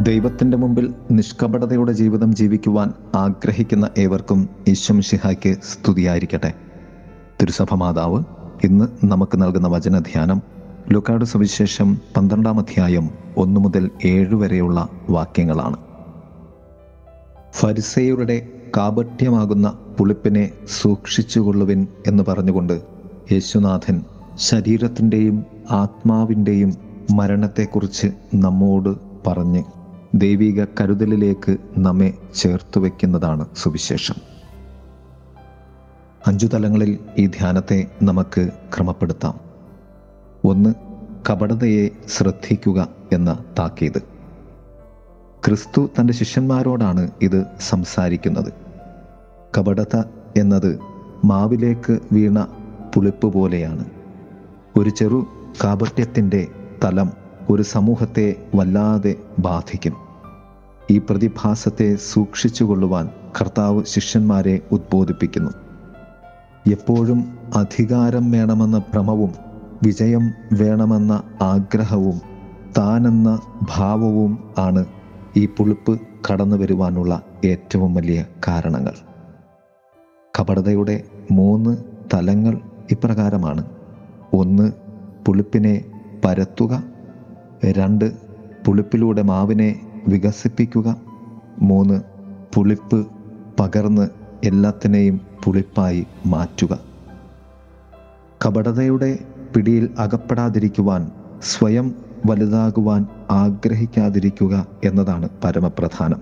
ദൈവത്തിന്റെ മുമ്പിൽ നിഷ്കപടതയുടെ ജീവിതം ജീവിക്കുവാൻ ആഗ്രഹിക്കുന്ന ഏവർക്കും ഈശ്വം ഷിഹായ്ക്ക് സ്തുതിയായിരിക്കട്ടെ. തിരുസഭ മാതാവ് ഇന്ന് നമുക്ക് നൽകുന്ന വചനധ്യാനം ലുക്കാട് സുവിശേഷം പന്ത്രണ്ടാം അധ്യായം ഒന്നു മുതൽ ഏഴ് വരെയുള്ള വാക്യങ്ങളാണ്. ഫരിസേയരുടെ കാപട്യമാകുന്ന പുളിപ്പിനെ സൂക്ഷിച്ചുകൊള്ളുവിൻ എന്ന് പറഞ്ഞുകൊണ്ട് യേശുനാഥൻ ശരീരത്തിന്റെയും ആത്മാവിന്റെയും മരണത്തെക്കുറിച്ച് നമ്മോട് പറഞ്ഞ് ദൈവിക കരുതലിലേക്ക് നമ്മെ ചേർത്തു വയ്ക്കുന്നതാണ് സുവിശേഷം. അഞ്ചു തലങ്ങളിൽ ഈ ധ്യാനത്തെ നമുക്ക് ക്രമപ്പെടുത്താം. ഒന്ന് കപടതയെ ശ്രദ്ധിക്കുക എന്ന താക്കീത്. ക്രിസ്തു തന്റെ ശിഷ്യന്മാരോടാണ് ഇത് സംസാരിക്കുന്നത്. കപടത എന്നത് മാവിലേക്ക് വീണ പുളിപ്പ് പോലെയാണ്. ഒരു ചെറു കാപട്യത്തിന്റെ തലം ഒരു സമൂഹത്തെ വല്ലാതെ ബാധിക്കും. ഈ പ്രതിഭാസത്തെ സൂക്ഷിച്ചുകൊള്ളുവാൻ കർത്താവ് ശിഷ്യന്മാരെ ഉദ്ബോധിപ്പിക്കുന്നു. എപ്പോഴും അധികാരം വേണമെന്ന ഭ്രമവും വിജയം വേണമെന്ന ആഗ്രഹവും താനെന്ന ഭാവവും ആണ് ഈ പുളിപ്പ് കടന്നു വരുവാനുള്ള ഏറ്റവും വലിയ കാരണങ്ങൾ. കപടതയുടെ മൂന്ന് തലങ്ങൾ ഇപ്രകാരമാണ്. ഒന്ന് പുളിപ്പിനെ പരത്തുക. രണ്ട് പുളിപ്പിലൂടെ മാവിനെ വികസിപ്പിക്കുക. മൂന്ന് പുളിപ്പ് പകർന്ന് എല്ലാത്തിനെയും പുളിപ്പായി മാറ്റുക. കപടതയുടെ പിടിയിൽ അകപ്പെടാതിരിക്കുവാൻ സ്വയം വലുതാകുവാൻ ആഗ്രഹിക്കാതിരിക്കുക എന്നതാണ് പരമപ്രധാനം.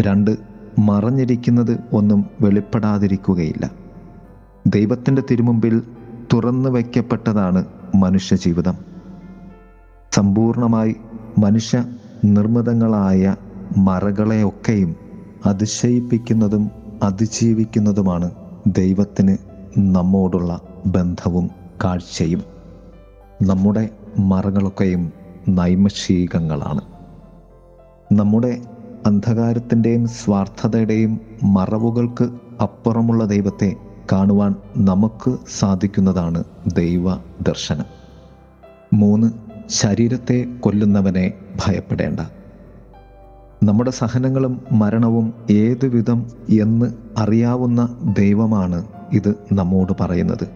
രണ്ട് മറഞ്ഞിരിക്കുന്നത് ഒന്നും വെളിപ്പെടാതിരിക്കുകയില്ല. ദൈവത്തിന്റെ തിരുമുമ്പിൽ തുറന്നു വയ്ക്കപ്പെട്ടതാണ് മനുഷ്യജീവിതം. സമ്പൂർണമായി മനുഷ്യ നിർമ്മിതങ്ങളായ മറകളെയൊക്കെയും അതിശയിപ്പിക്കുന്നതും അതിജീവിക്കുന്നതുമാണ് ദൈവത്തിന് നമ്മോടുള്ള ബന്ധവും കാഴ്ചയും. നമ്മുടെ മറകളൊക്കെയും നൈമശീകങ്ങളാണ് നമ്മുടെ അന്ധകാരത്തിന്റെയും സ്വാർത്ഥതയുടെയും മറവുകൾക്ക് അപ്പുറമുള്ള ദൈവത്തെ കാണുവാൻ നമുക്ക് സാധിക്കുന്നതാണ് ദൈവ ദർശനം ശരീരത്തെ കൊല്ലുന്നവനെ ഭയപ്പെടേണ്ട. നമ്മുടെ സഹനങ്ങളും മരണവും ഏതുവിധം എന്ന് അറിയാവുന്ന ദൈവമാണ് ഇത് നമ്മോട് പറയുന്നത്.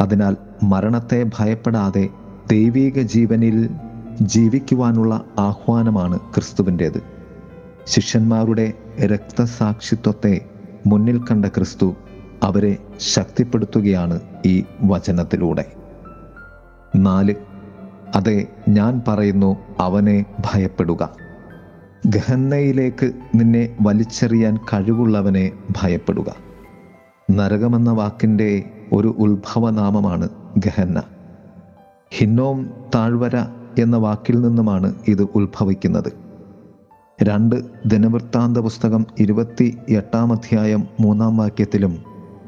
അതിനാൽ മരണത്തെ ഭയപ്പെടാതെ ദൈവീക ജീവനിൽ ജീവിക്കുവാനുള്ള ആഹ്വാനമാണ് ക്രിസ്തുവിന്റേത്. ശിഷ്യന്മാരുടെ രക്തസാക്ഷിത്വത്തെ മുന്നിൽ കണ്ട ക്രിസ്തു അവരെ ശക്തിപ്പെടുത്തുകയാണ് ഈ വചനത്തിലൂടെ. നാല് അതെ ഞാൻ പറയുന്നു അവനെ ഭയപ്പെടുക. ഗഹന്നയിലേക്ക് നിന്നെ വലിച്ചെറിയാൻ കഴിവുള്ളവനെ ഭയപ്പെടുക. നരകമെന്ന വാക്കിന്റെ ഒരു ഉത്ഭവനാമമാണ് ഗഹന്ന. ഹിന്നോം താഴ്വര എന്ന വാക്കിൽ നിന്നുമാണ് ഇത് ഉത്ഭവിക്കുന്നത്. രണ്ട് ദിനവൃത്താന്ത പുസ്തകം ഇരുപത്തി എട്ടാം അധ്യായം മൂന്നാം വാക്യത്തിലും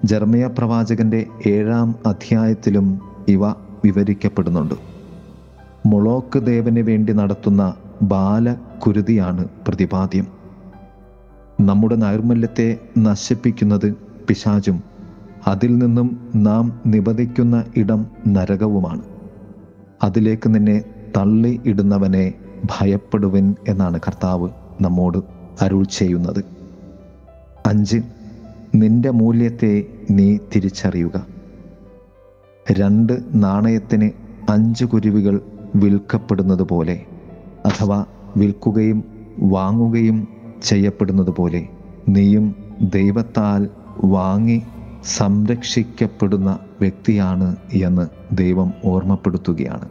ജർമ്മയ പ്രവാചകന്റെ ഏഴാം അധ്യായത്തിലും ഇവ വിവരിക്കപ്പെടുന്നുണ്ട്. മൊളോക്ക് ദേവന് വേണ്ടി നടത്തുന്ന ബാലകുരുതിയാണ് പ്രതിപാദ്യം. നമ്മുടെ നൈർമല്യത്തെ നശിപ്പിക്കുന്നത് പിശാചും അതിൽ നിന്നും നാം നിബദിക്കുന്ന ഇടം നരകവുമാണ്. അതിലേക്ക് നിന്നെ തള്ളി ഇടുന്നവനെ ഭയപ്പെടുവൻ എന്നാണ് കർത്താവ് നമ്മോട് അരുൾ ചെയ്യുന്നത്. അഞ്ച് നിന്റെ മൂല്യത്തെ നീ തിരിച്ചറിയുക. രണ്ട് നാണയത്തിന് അഞ്ച് കുരുവികൾ വിൽക്കപ്പെടുന്നത് പോലെ അഥവാ വിൽക്കുകയും വാങ്ങുകയും ചെയ്യപ്പെടുന്നത് പോലെ നീയും ദൈവത്താൽ വാങ്ങി സംരക്ഷിക്കപ്പെടുന്ന വ്യക്തിയാണ് എന്ന് ദൈവം ഓർമ്മപ്പെടുത്തുകയാണ്.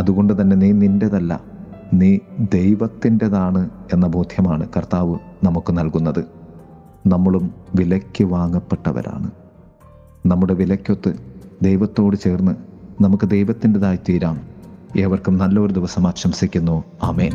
അതുകൊണ്ട് തന്നെ നീ നിന്റെതല്ല നീ ദൈവത്തിന്റെതാണ് എന്ന ബോധ്യമാണ് കർത്താവ് നമുക്ക് നൽകുന്നത്. നമ്മളും വിലയ്ക്ക് വാങ്ങപ്പെട്ടവരാണ്. നമ്മുടെ വിലയ്ക്കൊത്ത് ദൈവത്തോട് ചേർന്ന് നമുക്ക് ദൈവത്തിന്റെതായി തീരാം. ഏവർക്കും നല്ലൊരു ദിവസം ആശംസിക്കുന്നു. ആമേൻ.